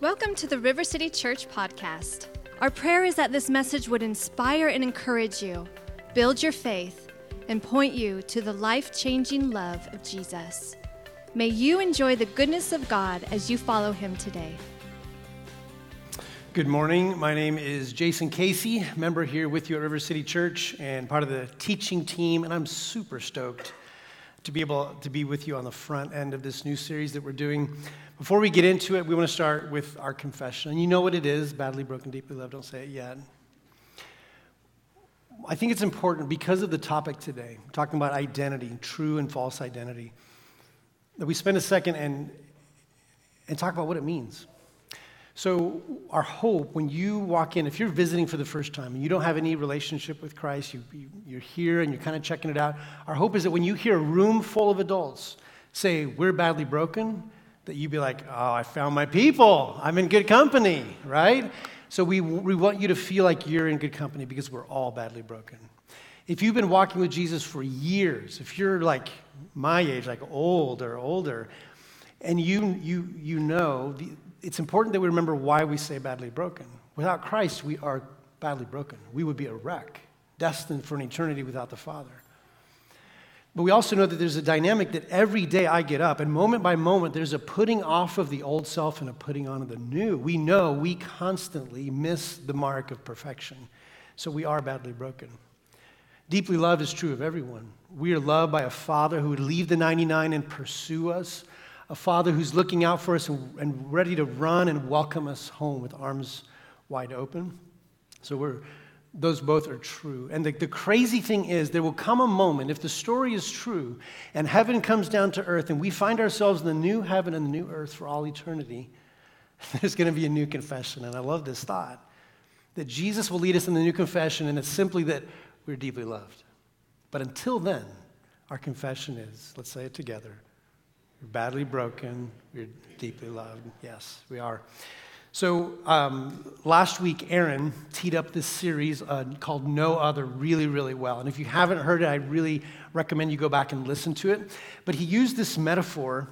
Welcome to the River City Church podcast. Our prayer is that this message would inspire and encourage you, build your faith, and point you to the life changing love of Jesus. May you enjoy the goodness of God as you follow him today. Good morning. My name is Jason Casey, member here with you at River City Church and part of the teaching team, and I'm super stoked to be able to be with you on the front end of this new series that we're doing. Before we get into it, we want to start with our confession. And you know what it is badly broken, deeply loved. Don't say it yet. I think it's important because of the topic today, talking about identity, true and false identity, that we spend a second and, and talk about what it means. So, our hope when you walk in, if you're visiting for the first time and you don't have any relationship with Christ, you, you, you're here and you're kind of checking it out, our hope is that when you hear a room full of adults say, We're badly broken, that you'd be like, oh, I found my people. I'm in good company, right? So we, we want you to feel like you're in good company because we're all badly broken. If you've been walking with Jesus for years, if you're like my age, like old or older, and you, you, you know, the, it's important that we remember why we say badly broken. Without Christ, we are badly broken. We would be a wreck, destined for an eternity without the Father. But we also know that there's a dynamic that every day I get up, and moment by moment, there's a putting off of the old self and a putting on of the new. We know we constantly miss the mark of perfection. So we are badly broken. Deeply loved is true of everyone. We are loved by a father who would leave the 99 and pursue us, a father who's looking out for us and, ready to run and welcome us home with arms wide open. So we're those both are true. And the, the crazy thing is, there will come a moment, if the story is true, and heaven comes down to earth, and we find ourselves in the new heaven and the new earth for all eternity, there's going to be a new confession. And I love this thought that Jesus will lead us in the new confession, and it's simply that we're deeply loved. But until then, our confession is let's say it together we're badly broken, we're deeply loved. Yes, we are. So um, last week, Aaron teed up this series uh, called No Other really, really well. And if you haven't heard it, I really recommend you go back and listen to it. But he used this metaphor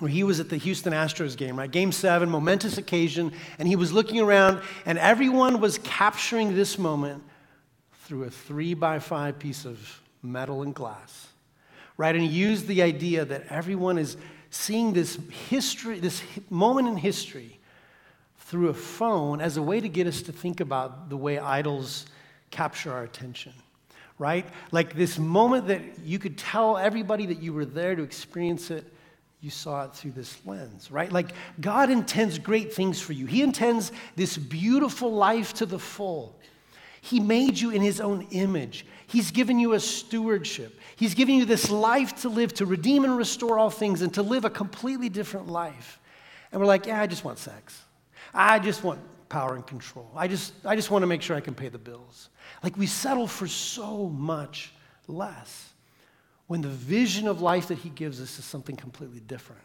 where he was at the Houston Astros game, right? Game seven, momentous occasion, and he was looking around, and everyone was capturing this moment through a three by five piece of metal and glass, right? And he used the idea that everyone is seeing this history, this moment in history through a phone as a way to get us to think about the way idols capture our attention, right? Like this moment that you could tell everybody that you were there to experience it, you saw it through this lens, right? Like God intends great things for you. He intends this beautiful life to the full. He made you in His own image. He's given you a stewardship. He's giving you this life to live, to redeem and restore all things, and to live a completely different life. And we're like, yeah, I just want sex. I just want power and control. I just, I just want to make sure I can pay the bills. Like we settle for so much less when the vision of life that he gives us is something completely different.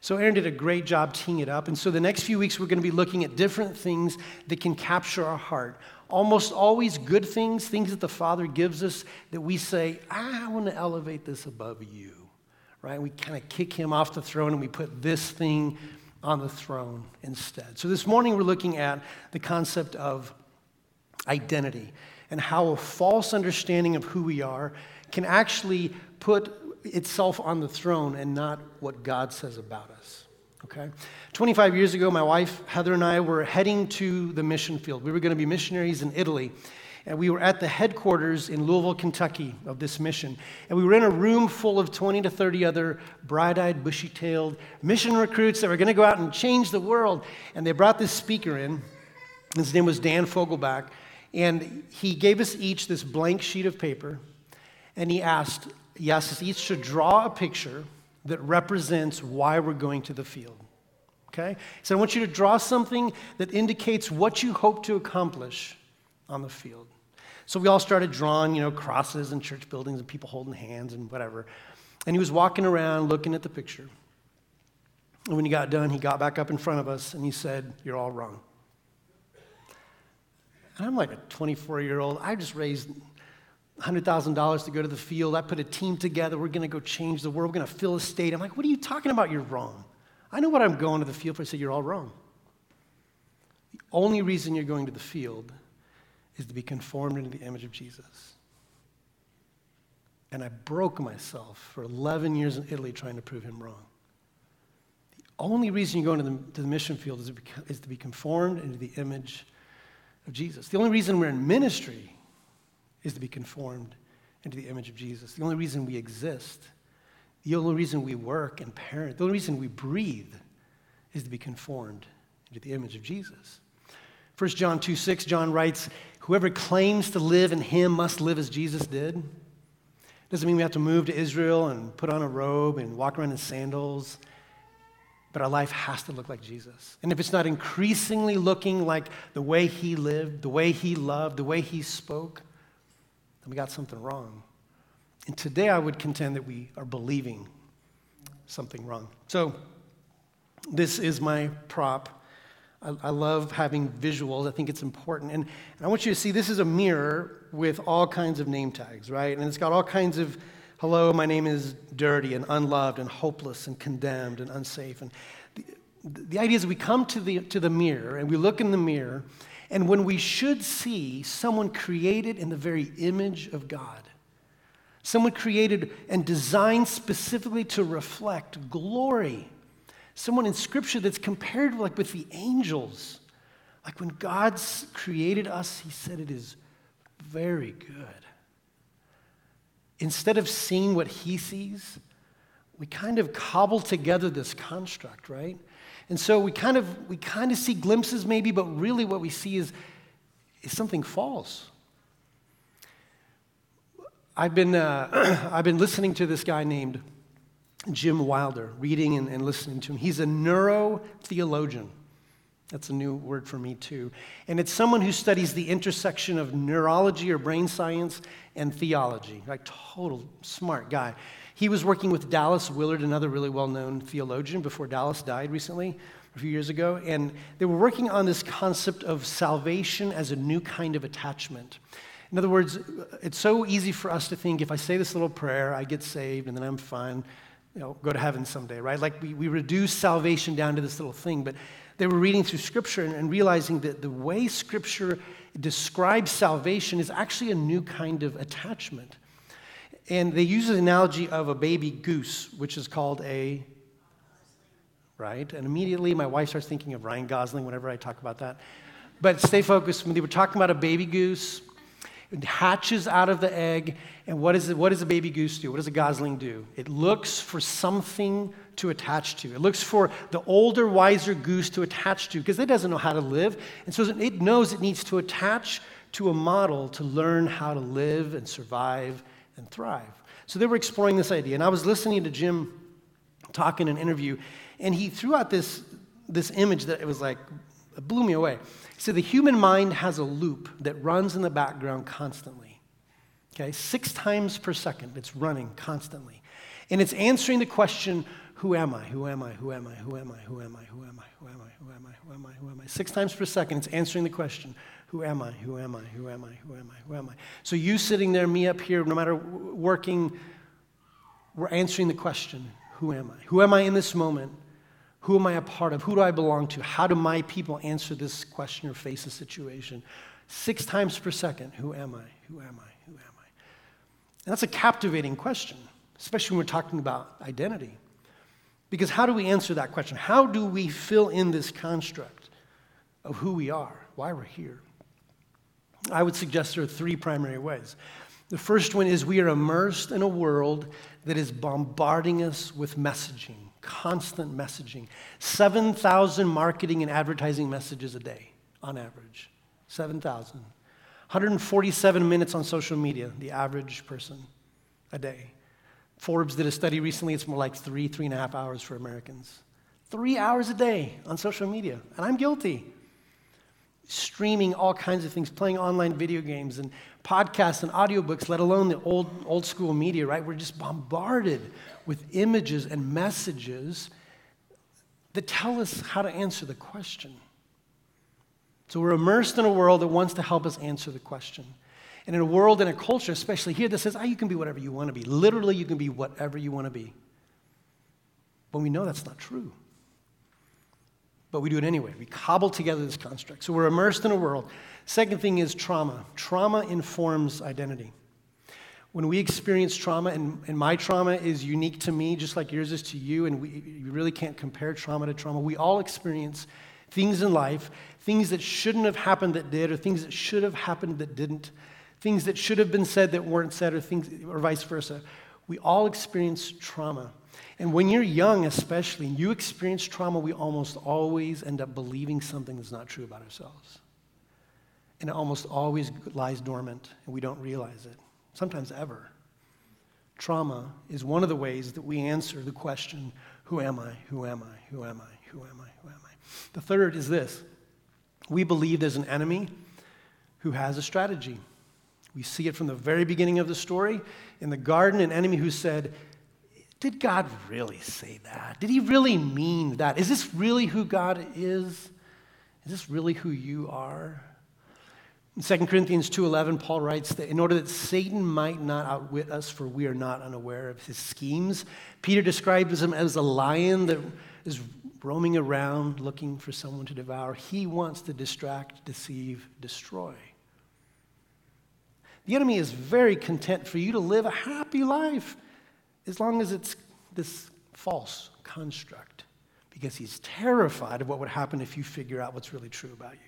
So, Aaron did a great job teeing it up. And so, the next few weeks, we're going to be looking at different things that can capture our heart. Almost always good things, things that the Father gives us that we say, ah, I want to elevate this above you, right? We kind of kick him off the throne and we put this thing on the throne instead. So this morning we're looking at the concept of identity and how a false understanding of who we are can actually put itself on the throne and not what God says about us. Okay? 25 years ago, my wife Heather and I were heading to the mission field. We were going to be missionaries in Italy. And we were at the headquarters in Louisville, Kentucky of this mission. And we were in a room full of 20 to 30 other bright eyed, bushy tailed mission recruits that were going to go out and change the world. And they brought this speaker in. His name was Dan Fogelback. And he gave us each this blank sheet of paper. And he asked, he asked us each to draw a picture that represents why we're going to the field. Okay? So I want you to draw something that indicates what you hope to accomplish on the field. So we all started drawing, you know, crosses and church buildings and people holding hands and whatever. And he was walking around looking at the picture. And when he got done, he got back up in front of us and he said, You're all wrong. And I'm like a 24 year old. I just raised $100,000 to go to the field. I put a team together. We're going to go change the world. We're going to fill a state. I'm like, What are you talking about? You're wrong. I know what I'm going to the field for. I said, You're all wrong. The only reason you're going to the field is to be conformed into the image of Jesus. And I broke myself for 11 years in Italy trying to prove him wrong. The only reason you go into the, to the mission field is to, be, is to be conformed into the image of Jesus. The only reason we're in ministry is to be conformed into the image of Jesus. The only reason we exist, the only reason we work and parent, the only reason we breathe is to be conformed into the image of Jesus. 1 John 2 6, John writes, Whoever claims to live in him must live as Jesus did. Doesn't mean we have to move to Israel and put on a robe and walk around in sandals, but our life has to look like Jesus. And if it's not increasingly looking like the way he lived, the way he loved, the way he spoke, then we got something wrong. And today I would contend that we are believing something wrong. So, this is my prop. I, I love having visuals. I think it's important. And, and I want you to see this is a mirror with all kinds of name tags, right? And it's got all kinds of hello, my name is dirty and unloved and hopeless and condemned and unsafe. And the, the idea is we come to the, to the mirror and we look in the mirror and when we should see someone created in the very image of God, someone created and designed specifically to reflect glory, someone in Scripture that's compared like with the angels. Like when God created us, He said it is very good. Instead of seeing what He sees, we kind of cobble together this construct, right? And so we kind of, we kind of see glimpses maybe, but really what we see is, is something false. I've been, uh, I've been listening to this guy named Jim Wilder, reading and, and listening to him. He's a neurotheologian. That's a new word for me, too. And it's someone who studies the intersection of neurology or brain science and theology. Like, total smart guy. He was working with Dallas Willard, another really well known theologian, before Dallas died recently, a few years ago. And they were working on this concept of salvation as a new kind of attachment. In other words, it's so easy for us to think if I say this little prayer, I get saved and then I'm fine, you know, go to heaven someday, right? Like we, we reduce salvation down to this little thing. But they were reading through Scripture and, and realizing that the way Scripture describes salvation is actually a new kind of attachment. And they use the analogy of a baby goose, which is called a, right? And immediately my wife starts thinking of Ryan Gosling whenever I talk about that. But stay focused. When they were talking about a baby goose, it hatches out of the egg, and what, is it, what does a baby goose do? What does a gosling do? It looks for something to attach to. It looks for the older, wiser goose to attach to because it doesn't know how to live. And so it knows it needs to attach to a model to learn how to live and survive and thrive. So they were exploring this idea. And I was listening to Jim talk in an interview, and he threw out this, this image that it was like, it blew me away. He said, The human mind has a loop that runs in the background constantly. Okay, six times per second, it's running constantly. And it's answering the question, Who am I? Who am I? Who am I? Who am I? Who am I? Who am I? Who am I? Who am I? Who am I? Who am I? Six times per second, it's answering the question, who am I? Who am I? Who am I? Who am I? Who am I? So you sitting there, me up here, no matter working, we're answering the question, who am I? Who am I in this moment? Who am I a part of? Who do I belong to? How do my people answer this question or face a situation? Six times per second, who am I? Who am I? Who am I? And that's a captivating question, especially when we're talking about identity. Because how do we answer that question? How do we fill in this construct of who we are, why we're here? I would suggest there are three primary ways. The first one is we are immersed in a world that is bombarding us with messaging, constant messaging. 7,000 marketing and advertising messages a day on average. 7,000. 147 minutes on social media, the average person a day. Forbes did a study recently, it's more like three, three and a half hours for Americans. Three hours a day on social media, and I'm guilty streaming all kinds of things, playing online video games and podcasts and audiobooks, let alone the old, old school media, right? We're just bombarded with images and messages that tell us how to answer the question. So we're immersed in a world that wants to help us answer the question. And in a world and a culture, especially here, that says, oh, you can be whatever you want to be. Literally, you can be whatever you want to be. But we know that's not true. But we do it anyway. We cobble together this construct. So we're immersed in a world. Second thing is trauma. Trauma informs identity. When we experience trauma, and, and my trauma is unique to me, just like yours is to you, and we, you really can't compare trauma to trauma. We all experience things in life, things that shouldn't have happened that did, or things that should have happened that didn't, things that should have been said that weren't said, or things, or vice versa. We all experience trauma. And when you're young, especially, and you experience trauma, we almost always end up believing something that's not true about ourselves. And it almost always lies dormant, and we don't realize it, sometimes ever. Trauma is one of the ways that we answer the question Who am I? Who am I? Who am I? Who am I? Who am I? The third is this we believe there's an enemy who has a strategy. We see it from the very beginning of the story. In the garden, an enemy who said, Did God really say that? Did he really mean that? Is this really who God is? Is this really who you are? In 2 Corinthians 2:11 Paul writes that in order that Satan might not outwit us for we are not unaware of his schemes Peter describes him as a lion that is roaming around looking for someone to devour he wants to distract deceive destroy the enemy is very content for you to live a happy life as long as it's this false construct, because he's terrified of what would happen if you figure out what's really true about you.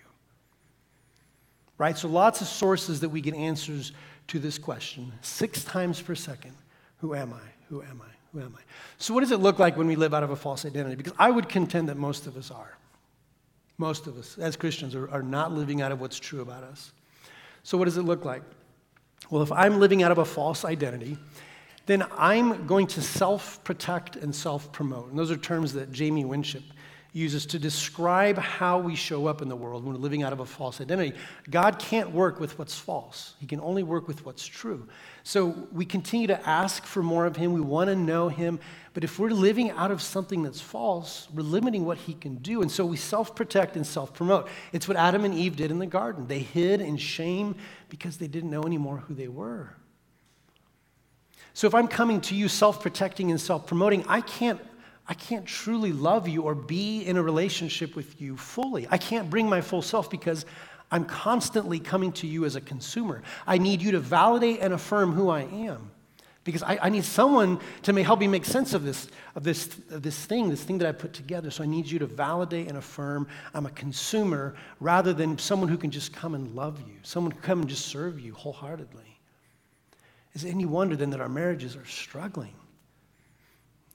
Right? So, lots of sources that we get answers to this question six times per second Who am I? Who am I? Who am I? So, what does it look like when we live out of a false identity? Because I would contend that most of us are. Most of us, as Christians, are, are not living out of what's true about us. So, what does it look like? Well, if I'm living out of a false identity, then I'm going to self protect and self promote. And those are terms that Jamie Winship uses to describe how we show up in the world when we're living out of a false identity. God can't work with what's false, He can only work with what's true. So we continue to ask for more of Him, we want to know Him, but if we're living out of something that's false, we're limiting what He can do. And so we self protect and self promote. It's what Adam and Eve did in the garden. They hid in shame because they didn't know anymore who they were. So if I'm coming to you self protecting and self promoting, I can't I can't truly love you or be in a relationship with you fully. I can't bring my full self because I'm constantly coming to you as a consumer. I need you to validate and affirm who I am because I, I need someone to may help me make sense of this, of, this, of this thing, this thing that I put together. So I need you to validate and affirm I'm a consumer rather than someone who can just come and love you, someone who can come and just serve you wholeheartedly. Is it any wonder then that our marriages are struggling?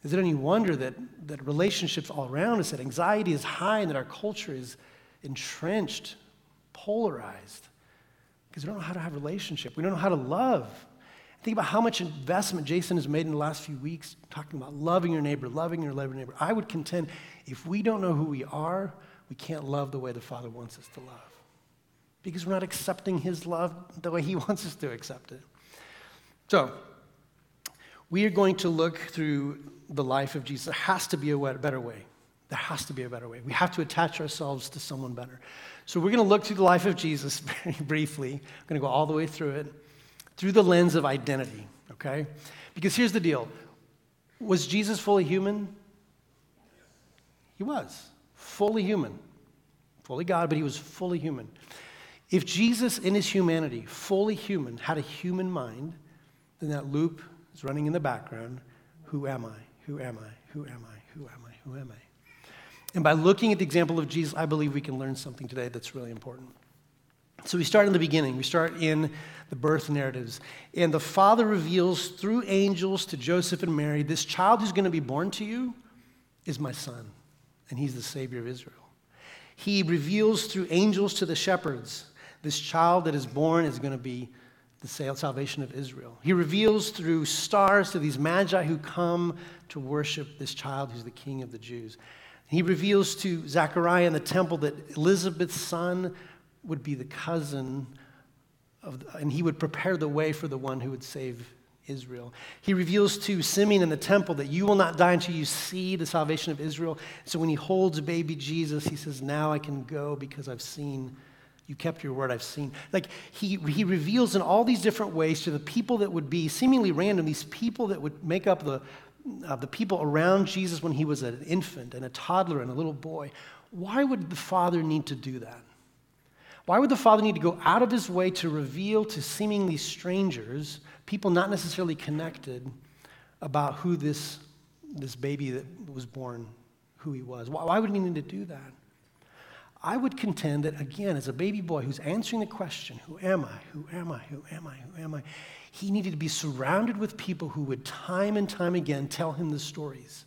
Is it any wonder that, that relationships all around us, that anxiety is high and that our culture is entrenched, polarized? Because we don't know how to have relationship. We don't know how to love. Think about how much investment Jason has made in the last few weeks talking about loving your neighbor, loving your neighbor. I would contend if we don't know who we are, we can't love the way the Father wants us to love. Because we're not accepting his love the way he wants us to accept it. So, we are going to look through the life of Jesus. There has to be a better way. There has to be a better way. We have to attach ourselves to someone better. So we're going to look through the life of Jesus very briefly. I'm going to go all the way through it through the lens of identity, okay? Because here's the deal Was Jesus fully human? He was fully human, fully God, but he was fully human. If Jesus, in his humanity, fully human, had a human mind, then that loop is running in the background. Who am I? Who am I? Who am I? Who am I? Who am I? And by looking at the example of Jesus, I believe we can learn something today that's really important. So we start in the beginning. We start in the birth narratives. And the Father reveals through angels to Joseph and Mary this child who's going to be born to you is my son, and he's the Savior of Israel. He reveals through angels to the shepherds this child that is born is going to be the salvation of Israel. He reveals through stars to these magi who come to worship this child who's the king of the Jews. He reveals to Zechariah in the temple that Elizabeth's son would be the cousin of, and he would prepare the way for the one who would save Israel. He reveals to Simeon in the temple that you will not die until you see the salvation of Israel. So when he holds baby Jesus, he says, Now I can go because I've seen you kept your word, I've seen. Like, he, he reveals in all these different ways to the people that would be seemingly random, these people that would make up the, uh, the people around Jesus when he was an infant and a toddler and a little boy, Why would the Father need to do that? Why would the Father need to go out of his way to reveal to seemingly strangers, people not necessarily connected, about who this, this baby that was born, who he was? Why, why would he need to do that? I would contend that, again, as a baby boy who's answering the question, Who am I? Who am I? Who am I? Who am I? He needed to be surrounded with people who would time and time again tell him the stories.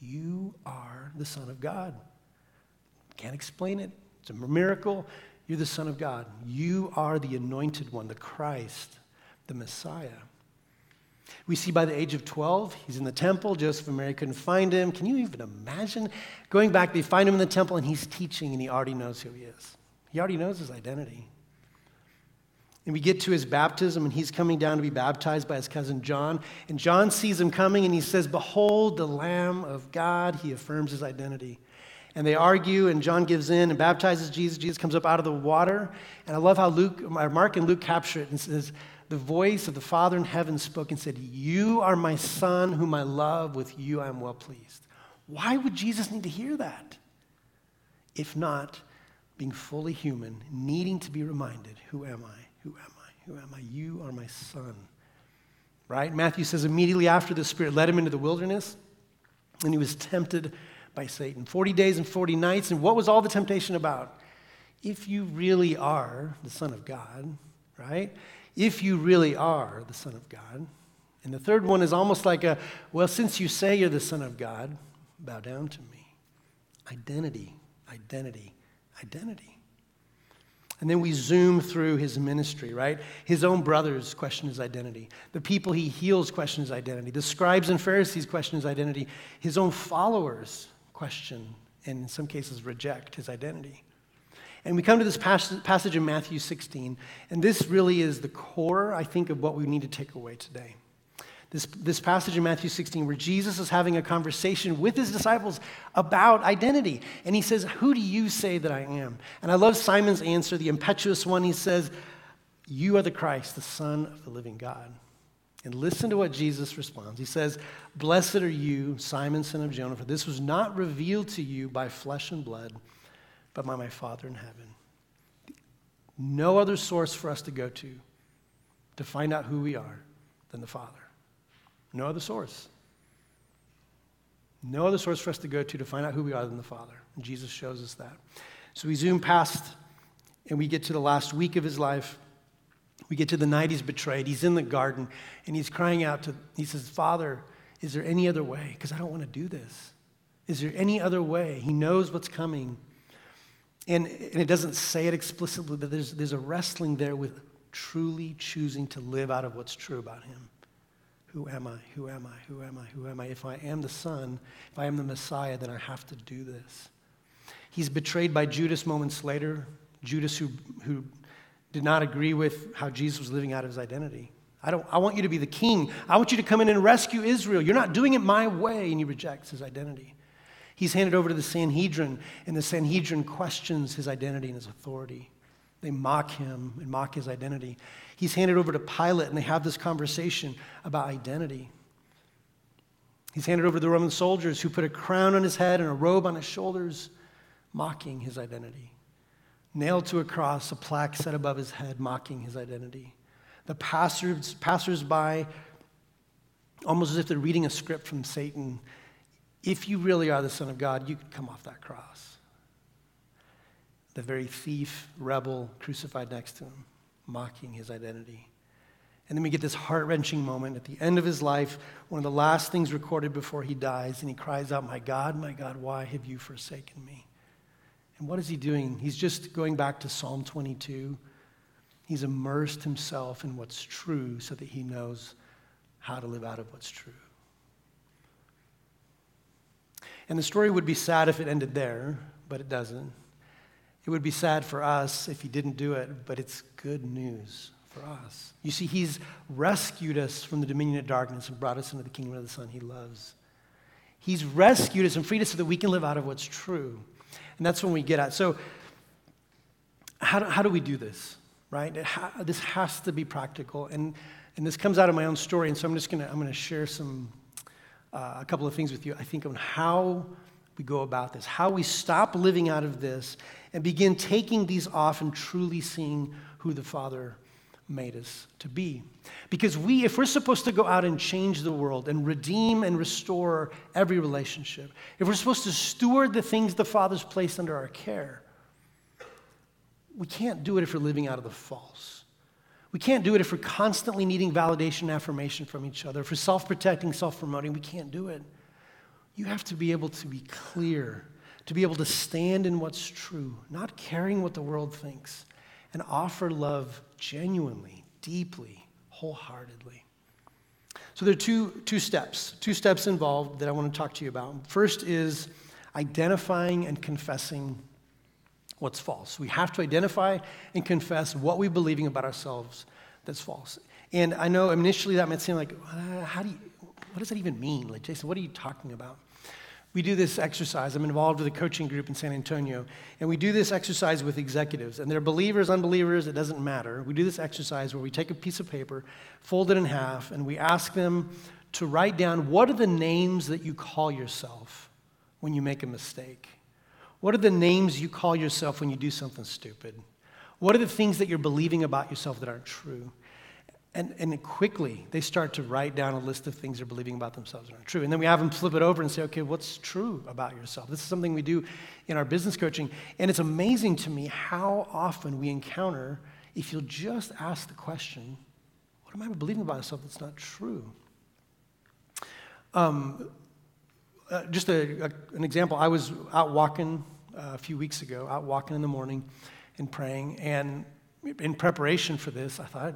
You are the Son of God. Can't explain it. It's a miracle. You're the Son of God. You are the anointed one, the Christ, the Messiah. We see by the age of 12, he's in the temple. Joseph and Mary couldn't find him. Can you even imagine? Going back, they find him in the temple and he's teaching and he already knows who he is. He already knows his identity. And we get to his baptism, and he's coming down to be baptized by his cousin John. And John sees him coming, and he says, Behold, the Lamb of God. He affirms his identity. And they argue, and John gives in and baptizes Jesus. Jesus comes up out of the water. And I love how Luke, Mark and Luke capture it and says, The voice of the Father in heaven spoke and said, You are my Son, whom I love. With you I am well pleased. Why would Jesus need to hear that? If not, being fully human, needing to be reminded, Who am I? Who am I? Who am I? You are my son. Right? Matthew says immediately after the Spirit led him into the wilderness, and he was tempted by Satan. 40 days and 40 nights. And what was all the temptation about? If you really are the Son of God, right? If you really are the Son of God. And the third one is almost like a, well, since you say you're the Son of God, bow down to me. Identity, identity, identity. And then we zoom through his ministry, right? His own brothers question his identity. The people he heals question his identity. The scribes and Pharisees question his identity. His own followers question and in some cases reject his identity. And we come to this passage in Matthew 16, and this really is the core, I think, of what we need to take away today. This, this passage in Matthew 16, where Jesus is having a conversation with his disciples about identity. And he says, Who do you say that I am? And I love Simon's answer, the impetuous one. He says, You are the Christ, the Son of the living God. And listen to what Jesus responds. He says, Blessed are you, Simon, son of Jonah, for this was not revealed to you by flesh and blood, but by my Father in heaven. No other source for us to go to to find out who we are than the Father. No other source. No other source for us to go to to find out who we are than the Father. And Jesus shows us that. So we zoom past and we get to the last week of his life. We get to the night he's betrayed. He's in the garden and he's crying out to, he says, Father, is there any other way? Because I don't want to do this. Is there any other way? He knows what's coming. And, and it doesn't say it explicitly, but there's, there's a wrestling there with truly choosing to live out of what's true about him. Who am I? Who am I? Who am I? Who am I? If I am the Son, if I am the Messiah, then I have to do this. He's betrayed by Judas moments later. Judas, who, who did not agree with how Jesus was living out of his identity. I, don't, I want you to be the king. I want you to come in and rescue Israel. You're not doing it my way. And he rejects his identity. He's handed over to the Sanhedrin, and the Sanhedrin questions his identity and his authority. They mock him and mock his identity. He's handed over to Pilate, and they have this conversation about identity. He's handed over to the Roman soldiers who put a crown on his head and a robe on his shoulders, mocking his identity. Nailed to a cross, a plaque set above his head, mocking his identity. The passers, passers-by, almost as if they're reading a script from Satan, if you really are the Son of God, you could come off that cross the very thief, rebel crucified next to him, mocking his identity. And then we get this heart wrenching moment at the end of his life, one of the last things recorded before he dies, and he cries out, My God, my God, why have you forsaken me? And what is he doing? He's just going back to Psalm 22. He's immersed himself in what's true so that he knows how to live out of what's true. And the story would be sad if it ended there, but it doesn't. It would be sad for us if he didn't do it, but it's good news for us. You see, he's rescued us from the dominion of darkness and brought us into the kingdom of the Son he loves. He's rescued us and freed us so that we can live out of what's true. And that's when we get at. So, how do, how do we do this, right? Ha, this has to be practical. And, and this comes out of my own story. And so I'm just going to I'm going to share some, uh, a couple of things with you, I think, on how we go about this, how we stop living out of this and begin taking these off and truly seeing who the Father made us to be. Because we, if we're supposed to go out and change the world and redeem and restore every relationship, if we're supposed to steward the things the Father's placed under our care, we can't do it if we're living out of the false. We can't do it if we're constantly needing validation and affirmation from each other. If we're self protecting, self promoting, we can't do it. You have to be able to be clear, to be able to stand in what's true, not caring what the world thinks, and offer love genuinely, deeply, wholeheartedly. So there are two, two steps, two steps involved that I want to talk to you about. First is identifying and confessing what's false. We have to identify and confess what we're believing about ourselves that's false. And I know initially that might seem like, uh, how do you, what does that even mean? Like, Jason, what are you talking about? We do this exercise. I'm involved with a coaching group in San Antonio, and we do this exercise with executives. And they're believers, unbelievers, it doesn't matter. We do this exercise where we take a piece of paper, fold it in half, and we ask them to write down what are the names that you call yourself when you make a mistake? What are the names you call yourself when you do something stupid? What are the things that you're believing about yourself that aren't true? And, and quickly, they start to write down a list of things they're believing about themselves that aren't true. And then we have them flip it over and say, okay, what's true about yourself? This is something we do in our business coaching. And it's amazing to me how often we encounter, if you'll just ask the question, what am I believing about myself that's not true? Um, uh, just a, a, an example, I was out walking uh, a few weeks ago, out walking in the morning and praying. And in preparation for this, I thought,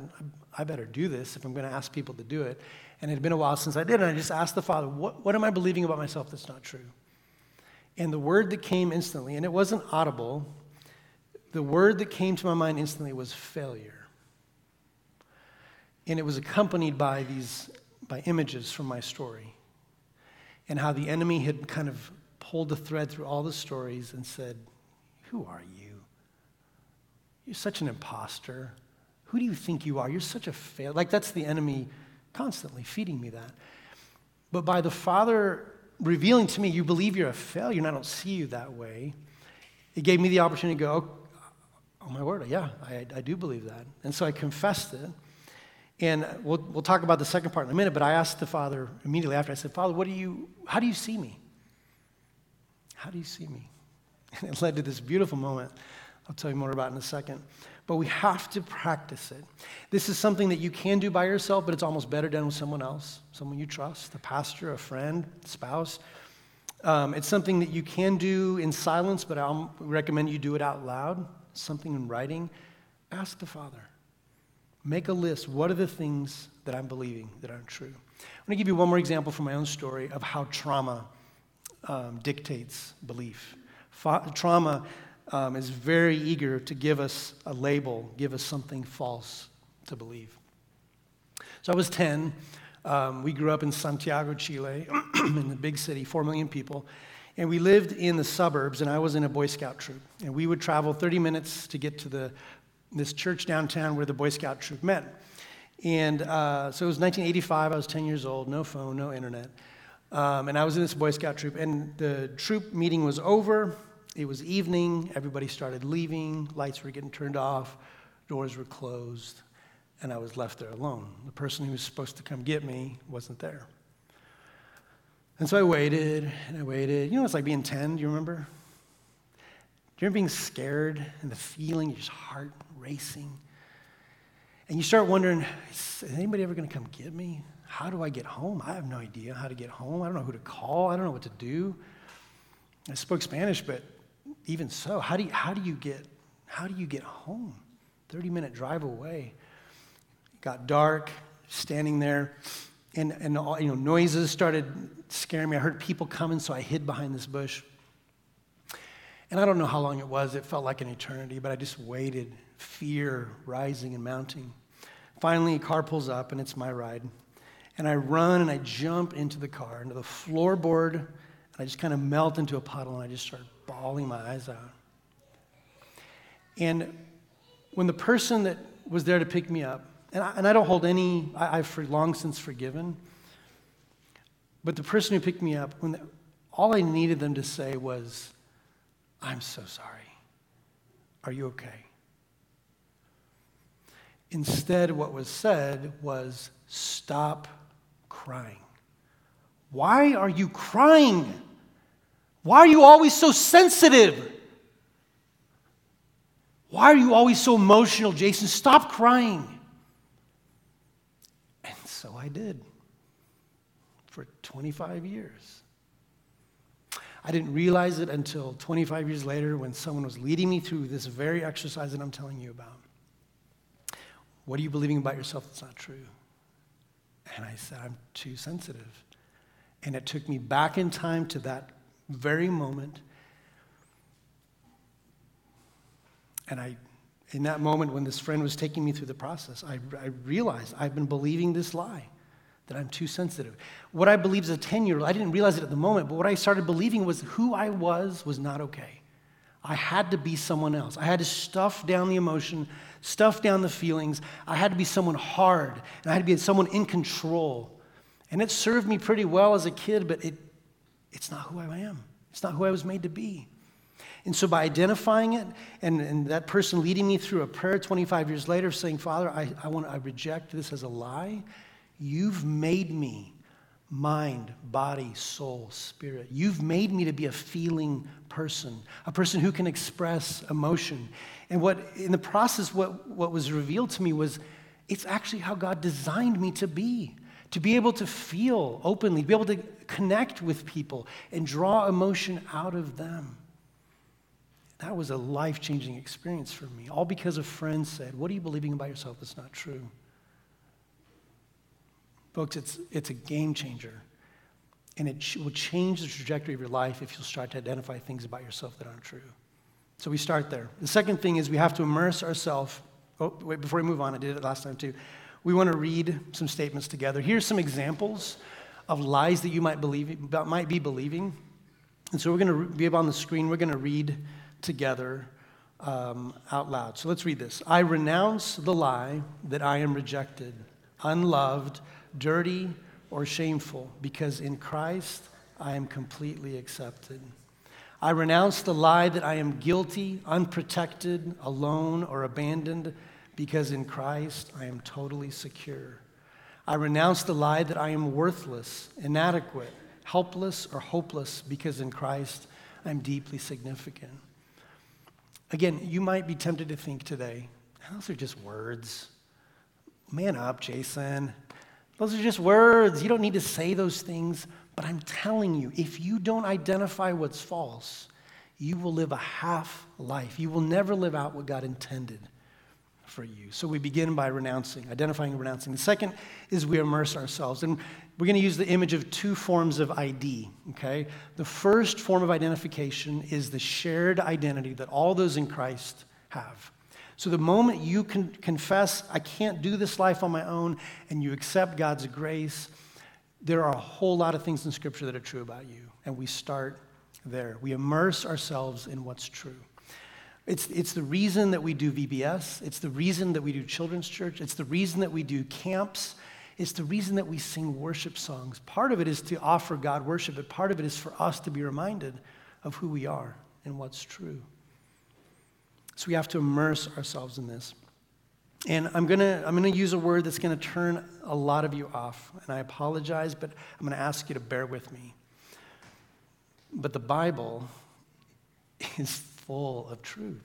I better do this if I'm going to ask people to do it. And it had been a while since I did, and I just asked the Father, what, what am I believing about myself that's not true? And the word that came instantly, and it wasn't audible, the word that came to my mind instantly was failure. And it was accompanied by these by images from my story and how the enemy had kind of pulled the thread through all the stories and said, Who are you? You're such an impostor. Who do you think you are? You're such a fail. Like, that's the enemy constantly feeding me that. But by the Father revealing to me, you believe you're a failure, and I don't see you that way, it gave me the opportunity to go, Oh, my word, yeah, I, I do believe that. And so I confessed it. And we'll, we'll talk about the second part in a minute, but I asked the Father immediately after, I said, Father, what do you, how do you see me? How do you see me? And it led to this beautiful moment I'll tell you more about in a second. But we have to practice it. This is something that you can do by yourself, but it's almost better done with someone else, someone you trust, a pastor, a friend, spouse. Um, it's something that you can do in silence, but I recommend you do it out loud, something in writing. Ask the Father. Make a list. What are the things that I'm believing that aren't true? I'm going to give you one more example from my own story of how trauma um, dictates belief. Fa- trauma um, is very eager to give us a label, give us something false to believe. So I was 10. Um, we grew up in Santiago, Chile, in the big city, 4 million people. And we lived in the suburbs, and I was in a Boy Scout troop. And we would travel 30 minutes to get to the, this church downtown where the Boy Scout troop met. And uh, so it was 1985. I was 10 years old, no phone, no internet. Um, and I was in this Boy Scout troop. And the troop meeting was over. It was evening, everybody started leaving, lights were getting turned off, doors were closed, and I was left there alone. The person who was supposed to come get me wasn't there. And so I waited and I waited. You know, it's like being 10, do you remember? Do you remember being scared and the feeling, your heart racing? And you start wondering, is anybody ever going to come get me? How do I get home? I have no idea how to get home. I don't know who to call. I don't know what to do. I spoke Spanish, but even so, how do you, how do you get how do you get home? 30 minute drive away. It got dark, standing there, and, and all, you know, noises started scaring me. I heard people coming, so I hid behind this bush. And I don't know how long it was. It felt like an eternity, but I just waited, fear rising and mounting. Finally, a car pulls up, and it's my ride. And I run and I jump into the car, into the floorboard, and I just kind of melt into a puddle, and I just start bawling my eyes out. And when the person that was there to pick me up, and I, and I don't hold any, I, have long since forgiven, but the person who picked me up, when the, all I needed them to say was, I'm so sorry. Are you okay? Instead, what was said was, Stop crying. Why are you crying? Why are you always so sensitive? Why are you always so emotional, Jason? Stop crying. And so I did for 25 years. I didn't realize it until 25 years later when someone was leading me through this very exercise that I'm telling you about. What are you believing about yourself that's not true? And I said, I'm too sensitive. And it took me back in time to that very moment. And I, in that moment when this friend was taking me through the process, I, I realized I've been believing this lie that I'm too sensitive. What I believed as a 10 year old, I didn't realize it at the moment, but what I started believing was who I was was not okay. I had to be someone else. I had to stuff down the emotion, stuff down the feelings. I had to be someone hard, and I had to be someone in control. And it served me pretty well as a kid, but it, it's not who I am. It's not who I was made to be. And so, by identifying it, and, and that person leading me through a prayer 25 years later, saying, Father, I, I, want, I reject this as a lie, you've made me mind, body, soul, spirit. You've made me to be a feeling person, a person who can express emotion. And what, in the process, what, what was revealed to me was it's actually how God designed me to be to be able to feel openly, be able to connect with people and draw emotion out of them. That was a life changing experience for me, all because a friend said, What are you believing about yourself that's not true? Folks, it's, it's a game changer. And it ch- will change the trajectory of your life if you'll start to identify things about yourself that aren't true. So we start there. The second thing is we have to immerse ourselves. Oh, wait, before we move on, I did it last time too. We want to read some statements together. Here's some examples of lies that you might, believe, might be believing. And so we're going to be up on the screen. We're going to read together um, out loud. So let's read this. I renounce the lie that I am rejected, unloved, dirty, or shameful, because in Christ I am completely accepted. I renounce the lie that I am guilty, unprotected, alone, or abandoned, because in Christ I am totally secure. I renounce the lie that I am worthless, inadequate, helpless, or hopeless, because in Christ I'm deeply significant. Again, you might be tempted to think today, those are just words. Man up, Jason. Those are just words. You don't need to say those things. But I'm telling you, if you don't identify what's false, you will live a half life. You will never live out what God intended for you. So we begin by renouncing, identifying and renouncing. The second is we immerse ourselves. And we're going to use the image of two forms of ID, okay? The first form of identification is the shared identity that all those in Christ have. So the moment you can confess, I can't do this life on my own, and you accept God's grace, there are a whole lot of things in Scripture that are true about you. And we start there. We immerse ourselves in what's true. It's, it's the reason that we do VBS. It's the reason that we do children's church. It's the reason that we do camps. It's the reason that we sing worship songs. Part of it is to offer God worship, but part of it is for us to be reminded of who we are and what's true. So we have to immerse ourselves in this. And I'm going to I'm going to use a word that's going to turn a lot of you off. And I apologize, but I'm going to ask you to bear with me. But the Bible is full of truth.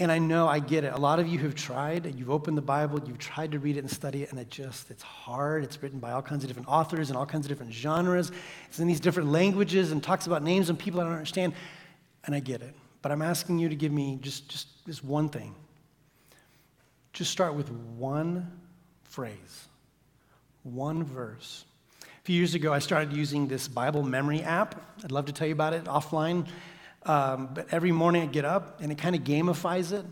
And I know I get it. A lot of you have tried, you've opened the Bible, you've tried to read it and study it, and it just, it's hard. It's written by all kinds of different authors and all kinds of different genres. It's in these different languages and talks about names and people I don't understand. And I get it. But I'm asking you to give me just, just this one thing. Just start with one phrase, one verse. A few years ago, I started using this Bible memory app. I'd love to tell you about it offline. Um, but every morning I get up and it kind of gamifies it.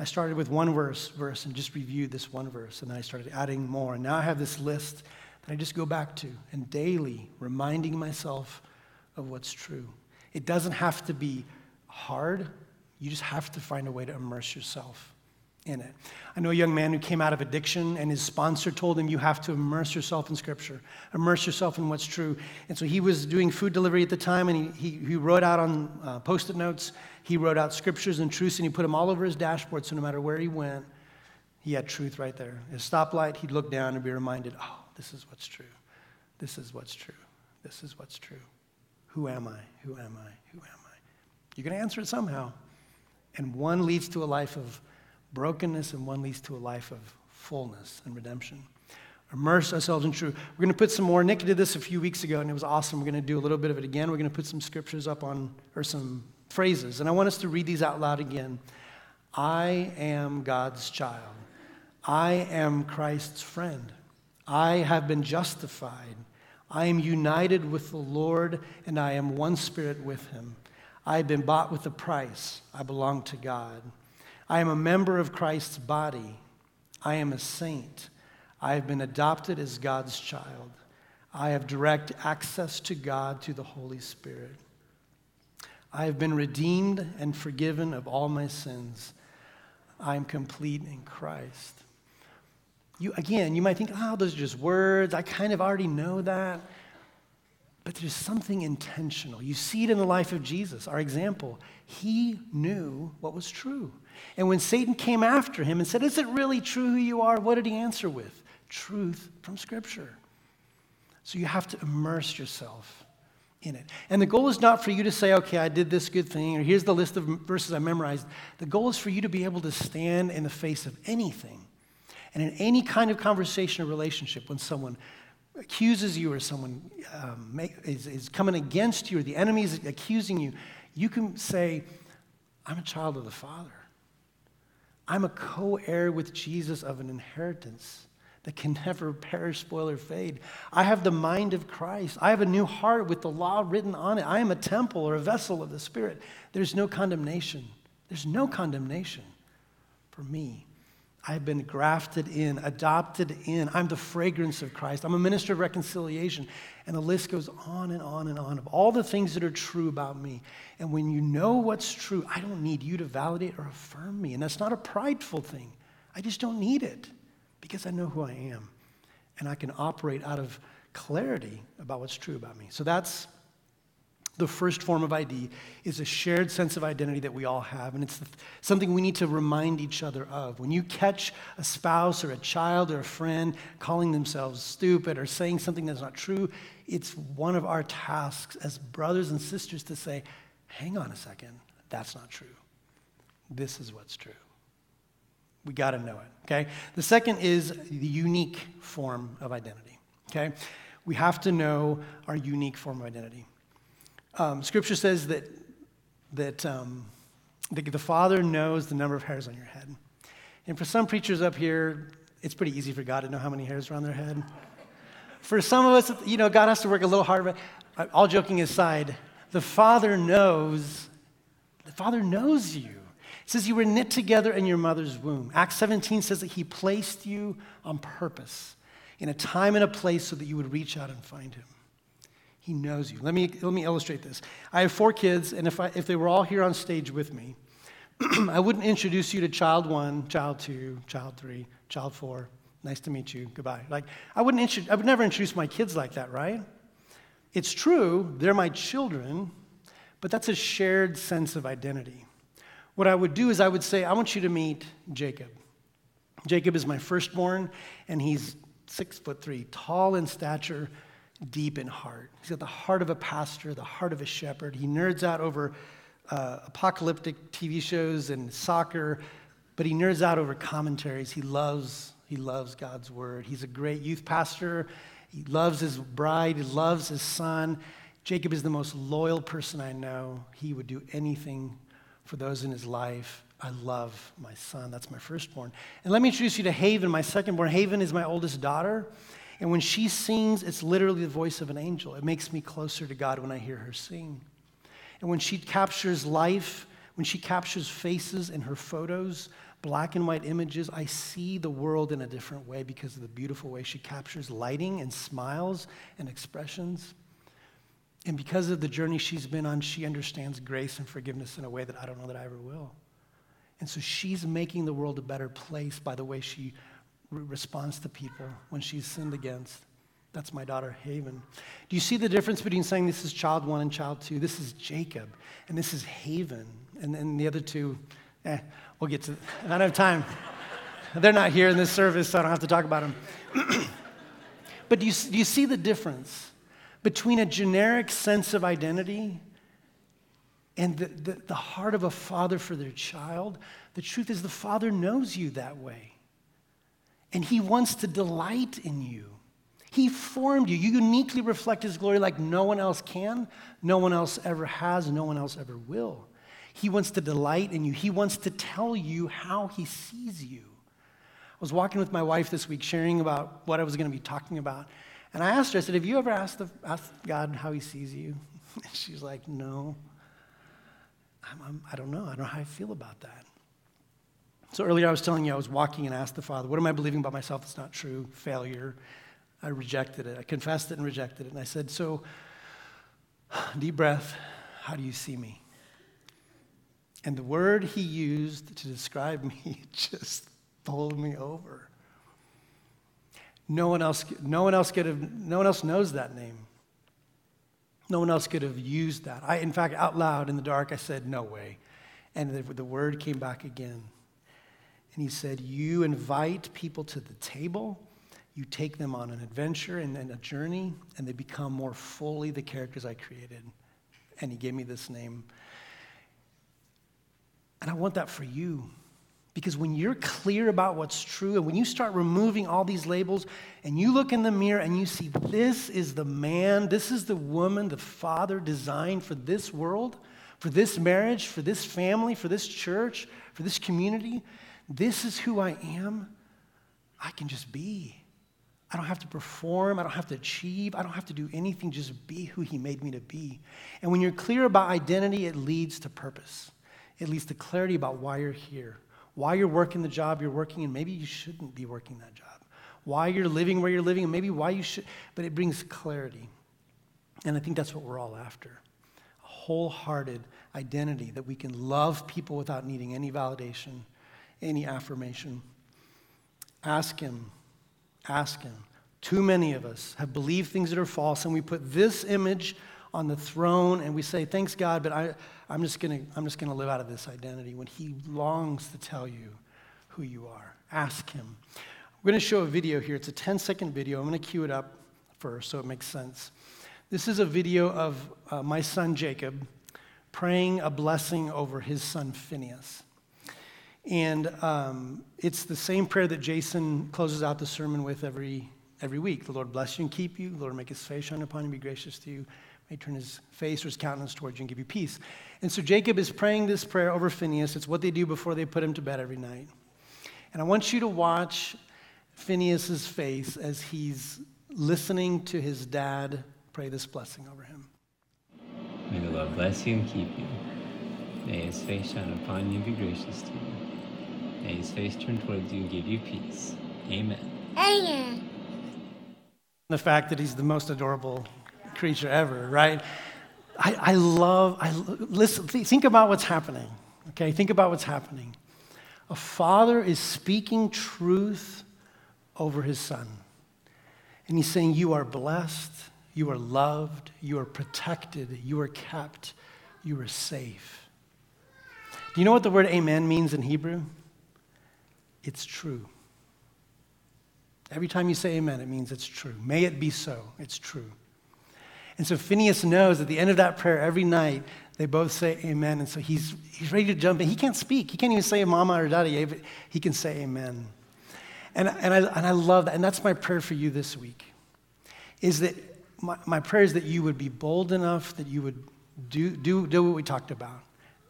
I started with one verse, verse and just reviewed this one verse, and then I started adding more. And now I have this list that I just go back to and daily reminding myself of what's true. It doesn't have to be hard, you just have to find a way to immerse yourself in it. I know a young man who came out of addiction, and his sponsor told him, You have to immerse yourself in Scripture, immerse yourself in what's true. And so he was doing food delivery at the time, and he, he, he wrote out on uh, post it notes, he wrote out scriptures and truths, and he put them all over his dashboard, so no matter where he went, he had truth right there. A stoplight, he'd look down and be reminded, Oh, this is what's true. This is what's true. This is what's true. Who am I? Who am I? Who am I? You're going to answer it somehow. And one leads to a life of brokenness, and one leads to a life of fullness and redemption. Immerse ourselves in truth. We're going to put some more. Nick did this a few weeks ago, and it was awesome. We're going to do a little bit of it again. We're going to put some scriptures up on, or some phrases, and I want us to read these out loud again. I am God's child. I am Christ's friend. I have been justified. I am united with the Lord, and I am one spirit with him. I have been bought with a price. I belong to God. I am a member of Christ's body. I am a saint. I have been adopted as God's child. I have direct access to God through the Holy Spirit. I have been redeemed and forgiven of all my sins. I am complete in Christ. You, again, you might think, oh, those are just words. I kind of already know that. But there's something intentional. You see it in the life of Jesus, our example. He knew what was true. And when Satan came after him and said, Is it really true who you are? What did he answer with? Truth from Scripture. So you have to immerse yourself in it. And the goal is not for you to say, okay, I did this good thing, or here's the list of verses I memorized. The goal is for you to be able to stand in the face of anything. And in any kind of conversation or relationship, when someone accuses you or someone um, is, is coming against you or the enemy is accusing you, you can say, I'm a child of the Father. I'm a co heir with Jesus of an inheritance that can never perish, spoil, or fade. I have the mind of Christ. I have a new heart with the law written on it. I am a temple or a vessel of the Spirit. There's no condemnation. There's no condemnation for me. I've been grafted in, adopted in. I'm the fragrance of Christ. I'm a minister of reconciliation. And the list goes on and on and on of all the things that are true about me. And when you know what's true, I don't need you to validate or affirm me. And that's not a prideful thing. I just don't need it because I know who I am. And I can operate out of clarity about what's true about me. So that's the first form of ID is a shared sense of identity that we all have, and it's something we need to remind each other of. When you catch a spouse or a child or a friend calling themselves stupid or saying something that's not true, it's one of our tasks as brothers and sisters to say, hang on a second, that's not true. This is what's true. We got to know it, okay? The second is the unique form of identity, okay? We have to know our unique form of identity. Um, scripture says that, that, um, the, the Father knows the number of hairs on your head. And for some preachers up here, it's pretty easy for God to know how many hairs are on their head. For some of us, you know, God has to work a little harder. But all joking aside, the Father knows, the Father knows you. It says you were knit together in your mother's womb. Acts 17 says that He placed you on purpose in a time and a place so that you would reach out and find Him. He knows you. Let me, let me illustrate this. I have four kids, and if, I, if they were all here on stage with me, I wouldn't introduce you to child one, child two, child three, child four. Nice to meet you. Goodbye. Like, I, wouldn't intru- I would never introduce my kids like that, right? It's true, they're my children, but that's a shared sense of identity. What I would do is I would say, I want you to meet Jacob. Jacob is my firstborn, and he's six foot three, tall in stature, deep in heart. He's got the heart of a pastor, the heart of a shepherd. He nerds out over uh, apocalyptic TV shows and soccer, but he nerds out over commentaries. He loves, he loves God's word. He's a great youth pastor. He loves his bride. He loves his son. Jacob is the most loyal person I know. He would do anything for those in his life. I love my son. That's my firstborn. And let me introduce you to Haven, my secondborn. Haven is my oldest daughter. And when she sings, it's literally the voice of an angel. It makes me closer to God when I hear her sing. And when she captures life, when she captures faces in her photos, black and white images, I see the world in a different way because of the beautiful way she captures lighting and smiles and expressions. And because of the journey she's been on, she understands grace and forgiveness in a way that I don't know that I ever will. And so she's making the world a better place by the way she responds to people when she's sinned against. That's my daughter, Haven. Do you see the difference between saying this is child one and child two? This is Jacob, and this is Haven. And then the other two, eh, we'll get to, I don't have time. They're not here in this service, so I don't have to talk about them. but do you, do you see the difference between a generic sense of identity and the, the, the heart of a father for their child? The truth is, the father knows you that way, and he wants to delight in you. He formed you. You uniquely reflect His glory like no one else can, no one else ever has, no one else ever will. He wants to delight in you. He wants to tell you how He sees you. I was walking with my wife this week, sharing about what I was going to be talking about. And I asked her, I said, Have you ever asked, the, asked God how He sees you? And she's like, No. I'm, I'm, I don't know. I don't know how I feel about that. So earlier I was telling you I was walking and asked the Father, What am I believing about myself that's not true? Failure I rejected it. I confessed it and rejected it. And I said, So, deep breath, how do you see me? And the word he used to describe me just bowled me over. No one else, no one else could have, no one else knows that name. No one else could have used that. I, in fact, out loud in the dark, I said, No way. And the, the word came back again. And he said, You invite people to the table you take them on an adventure and, a journey, and they become more fully the characters I created. And he gave me this name. And I want that for you. Because when you're clear about what's true, and when you start removing all these labels, and you look in the mirror and you see this is the man, this is the woman, the father designed for this world, for this marriage, for this family, for this church, for this community, this is who I am, I can just be. I don't have to perform. I don't have to achieve. I don't have to do anything. Just be who He made me to be. And when you're clear about identity, it leads to purpose. It leads to clarity about why you're here, why you're working the job you're working, and maybe you shouldn't be working that job, why you're living where you're living, and maybe why you should. But it brings clarity. And I think that's what we're all after a wholehearted identity that we can love people without needing any validation, any affirmation. Ask Him Ask Him. Too many of us have believed things that are false, and we put this image on the throne and we say, Thanks, God, but I, I'm just going to live out of this identity when He longs to tell you who you are. Ask Him. We're going to show a video here. It's a 10 second video. I'm going to cue it up first so it makes sense. This is a video of uh, my son Jacob praying a blessing over his son Phineas. And um, it's the same prayer that Jason closes out the sermon with every, every week. The Lord bless you and keep you. The Lord make his face shine upon you, be gracious to you. May turn his face or his countenance towards you and give you peace. And so Jacob is praying this prayer over Phineas. It's what they do before they put him to bed every night. And I want you to watch Phineas's face as he's listening to his dad pray this blessing over him. May the Lord bless you and keep you. May his face shine upon you and be gracious to you. May his face turn towards you and give you peace. Amen. Amen. The fact that he's the most adorable creature ever, right? I, I love, I listen, think about what's happening, okay? Think about what's happening. A father is speaking truth over his son. And he's saying, You are blessed, you are loved, you are protected, you are kept, you are safe. Do you know what the word amen means in Hebrew? It's true. Every time you say amen, it means it's true. May it be so. It's true. And so Phineas knows at the end of that prayer every night, they both say amen. And so he's, he's ready to jump in. He can't speak. He can't even say mama or daddy, eh, but he can say amen. And, and, I, and I love that. And that's my prayer for you this week. Is that my, my prayer is that you would be bold enough, that you would do, do, do what we talked about.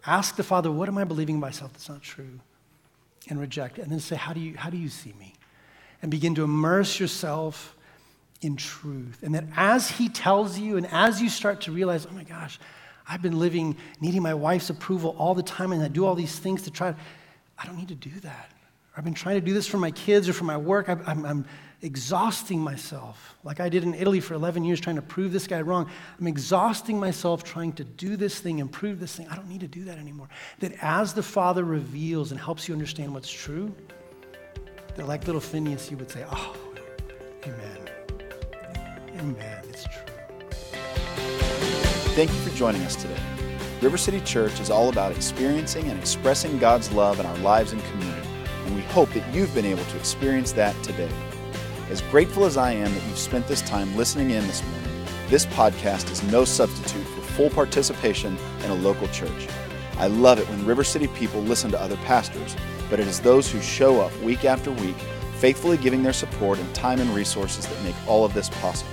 Ask the Father, what am I believing myself that's not true? And reject, and then say, How do you, how do you see me? And begin to immerse yourself in truth. And that as He tells you, and as you start to realize, Oh my gosh, I've been living needing my wife's approval all the time, and I do all these things to try, I don't need to do that. I've been trying to do this for my kids or for my work. I'm, I'm, exhausting myself, like I did in Italy for 11 years, trying to prove this guy wrong. I'm exhausting myself trying to do this thing and prove this thing. I don't need to do that anymore. That as the Father reveals and helps you understand what's true, that like little Phineas, you would say, Oh, amen. Amen. It's true. Thank you for joining us today. River City Church is all about experiencing and expressing God's love in our lives and community, and we hope that you've been able to experience that today. As grateful as I am that you've spent this time listening in this morning, this podcast is no substitute for full participation in a local church. I love it when River City people listen to other pastors, but it is those who show up week after week, faithfully giving their support and time and resources that make all of this possible.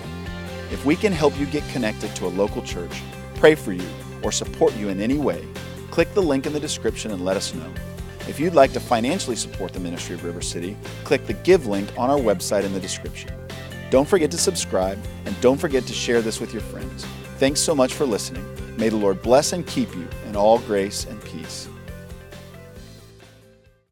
If we can help you get connected to a local church, pray for you, or support you in any way, click the link in the description and let us know. If you'd like to financially support the ministry of River City, click the Give link on our website in the description. Don't forget to subscribe and don't forget to share this with your friends. Thanks so much for listening. May the Lord bless and keep you in all grace and.